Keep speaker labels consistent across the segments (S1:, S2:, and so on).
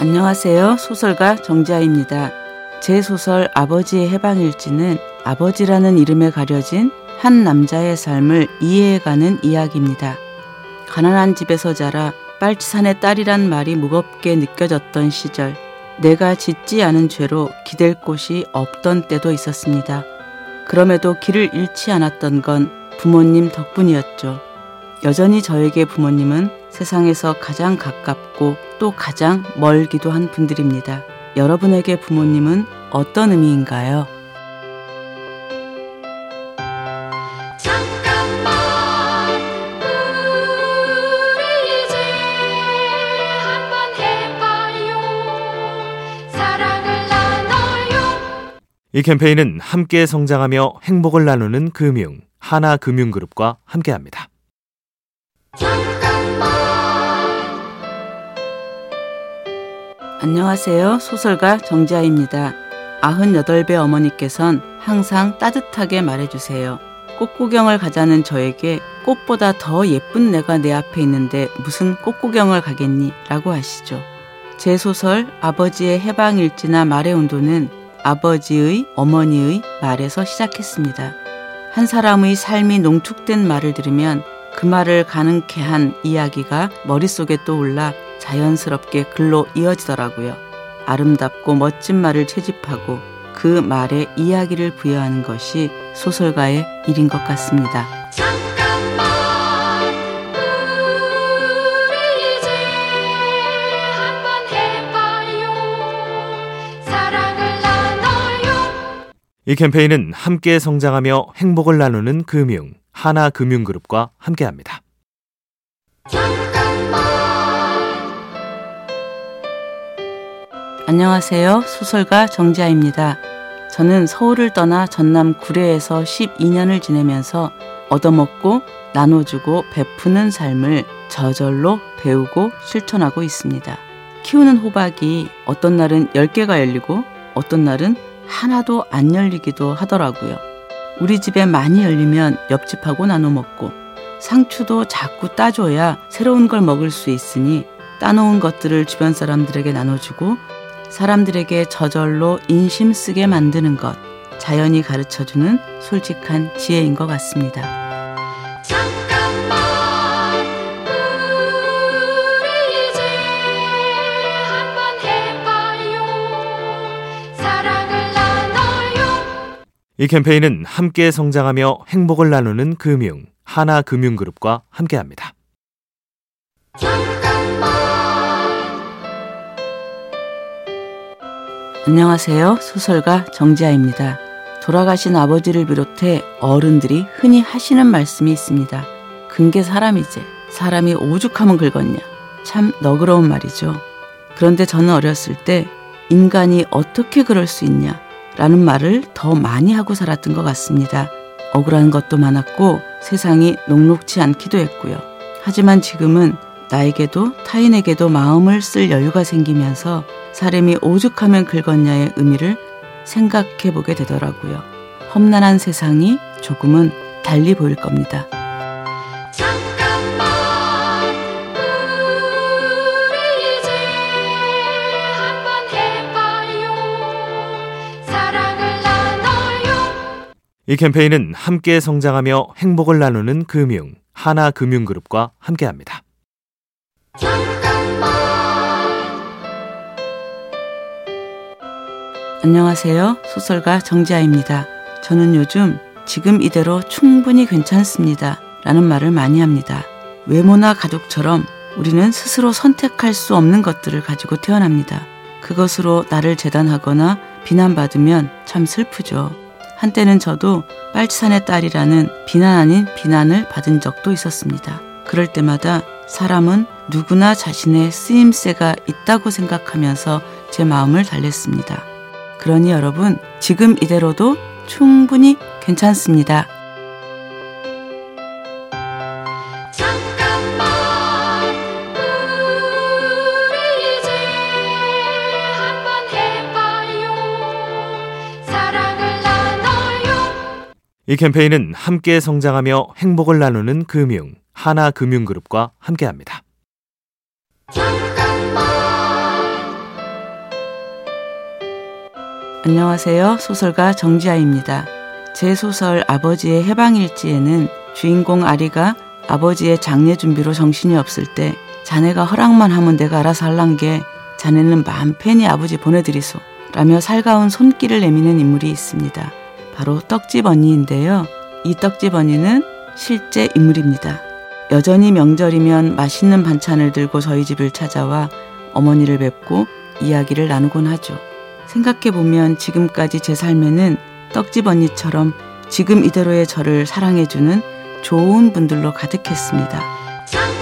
S1: 안녕하세요. 소설가 정자입니다. 제 소설 아버지의 해방일지는 아버지라는 이름에 가려진 한 남자의 삶을 이해해가는 이야기입니다. 가난한 집에서 자라 빨치산의 딸이란 말이 무겁게 느껴졌던 시절, 내가 짓지 않은 죄로 기댈 곳이 없던 때도 있었습니다. 그럼에도 길을 잃지 않았던 건 부모님 덕분이었죠. 여전히 저에게 부모님은 세상에서 가장 가깝고 또 가장 멀기도 한 분들입니다. 여러분에게 부모님은 어떤 의미인가요?
S2: 이 캠페인은 함께 성장하며 행복을 나누는 금융 하나금융그룹과 함께합니다.
S1: 안녕하세요. 소설가 정지아입니다. 98배 어머니께선 항상 따뜻하게 말해주세요. 꽃구경을 가자는 저에게 꽃보다 더 예쁜 내가 내 앞에 있는데 무슨 꽃구경을 가겠니? 라고 하시죠. 제 소설 아버지의 해방일지나 말의 온도는 아버지의 어머니의 말에서 시작했습니다. 한 사람의 삶이 농축된 말을 들으면 그 말을 가능케 한 이야기가 머릿속에 떠올라 자연스럽게 글로 이어지더라고요. 아름답고 멋진 말을 채집하고 그 말에 이야기를 부여하는 것이 소설가의 일인 것 같습니다.
S2: 이 캠페인은 함께 성장하며 행복을 나누는 금융 하나금융그룹과 함께합니다.
S1: 안녕하세요. 소설가 정지아입니다. 저는 서울을 떠나 전남 구례에서 12년을 지내면서 얻어먹고 나눠주고 베푸는 삶을 저절로 배우고 실천하고 있습니다. 키우는 호박이 어떤 날은 10개가 열리고 어떤 날은 하나도 안 열리기도 하더라고요. 우리 집에 많이 열리면 옆집하고 나눠 먹고 상추도 자꾸 따줘야 새로운 걸 먹을 수 있으니 따놓은 것들을 주변 사람들에게 나눠주고 사람들에게 저절로 인심 쓰게 만드는 것, 자연이 가르쳐주는 솔직한 지혜인 것 같습니다.
S2: 이 캠페인은 함께 성장하며 행복을 나누는 금융 하나금융그룹과 함께합니다.
S1: 안녕하세요. 소설가 정지아입니다. 돌아가신 아버지를 비롯해 어른들이 흔히 하시는 말씀이 있습니다. 근게 사람이지. 사람이 오죽하면 긁었냐. 참 너그러운 말이죠. 그런데 저는 어렸을 때 인간이 어떻게 그럴 수 있냐. 라는 말을 더 많이 하고 살았던 것 같습니다. 억울한 것도 많았고 세상이 녹록치 않기도 했고요. 하지만 지금은 나에게도 타인에게도 마음을 쓸 여유가 생기면서 사람이 오죽하면 긁었냐의 의미를 생각해 보게 되더라고요. 험난한 세상이 조금은 달리 보일 겁니다.
S2: 이 캠페인은 함께 성장하며 행복을 나누는 금융 하나금융그룹과 함께합니다.
S1: 안녕하세요. 소설가 정지아입니다. 저는 요즘 지금 이대로 충분히 괜찮습니다. 라는 말을 많이 합니다. 외모나 가족처럼 우리는 스스로 선택할 수 없는 것들을 가지고 태어납니다. 그것으로 나를 재단하거나 비난받으면 참 슬프죠. 한때는 저도 빨치산의 딸이라는 비난 아닌 비난을 받은 적도 있었습니다. 그럴 때마다 사람은 누구나 자신의 쓰임새가 있다고 생각하면서 제 마음을 달랬습니다. 그러니 여러분, 지금 이대로도 충분히 괜찮습니다.
S2: 이 캠페인은 함께 성장하며 행복을 나누는 금융 하나금융그룹과 함께합니다.
S1: 안녕하세요. 소설가 정지아입니다. 제 소설 아버지의 해방일지에는 주인공 아리가 아버지의 장례 준비로 정신이 없을 때 자네가 허락만 하면 내가 알아서 할란 게 자네는 마음 편히 아버지 보내드리소 라며 살가운 손길을 내미는 인물이 있습니다. 바로 떡집 언니인데요. 이 떡집 언니는 실제 인물입니다. 여전히 명절이면 맛있는 반찬을 들고 저희 집을 찾아와 어머니를 뵙고 이야기를 나누곤 하죠. 생각해보면 지금까지 제 삶에는 떡집 언니처럼 지금 이대로의 저를 사랑해주는 좋은 분들로 가득했습니다.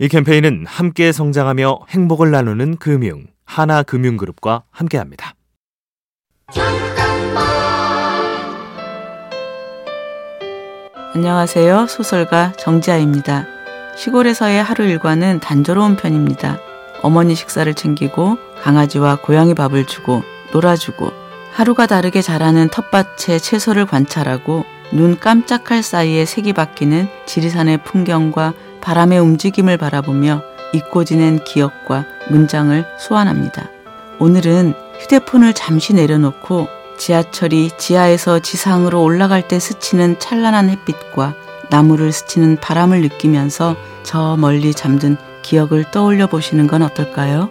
S3: 이
S2: 캠페인은 함께 성장하며 행복을 나누는 금융 하나금융그룹과 함께합니다.
S1: 안녕하세요. 소설가 정지아입니다. 시골에서의 하루 일과는 단조로운 편입니다. 어머니 식사를 챙기고 강아지와 고양이 밥을 주고 놀아주고 하루가 다르게 자라는 텃밭의 채소를 관찰하고 눈 깜짝할 사이에 색이 바뀌는 지리산의 풍경과 바람의 움직임을 바라보며 잊고 지낸 기억과 문장을 소환합니다. 오늘은 휴대폰을 잠시 내려놓고 지하철이 지하에서 지상으로 올라갈 때 스치는 찬란한 햇빛과 나무를 스치는 바람을 느끼면서 저 멀리 잠든 기억을 떠올려 보시는 건
S3: 어떨까요?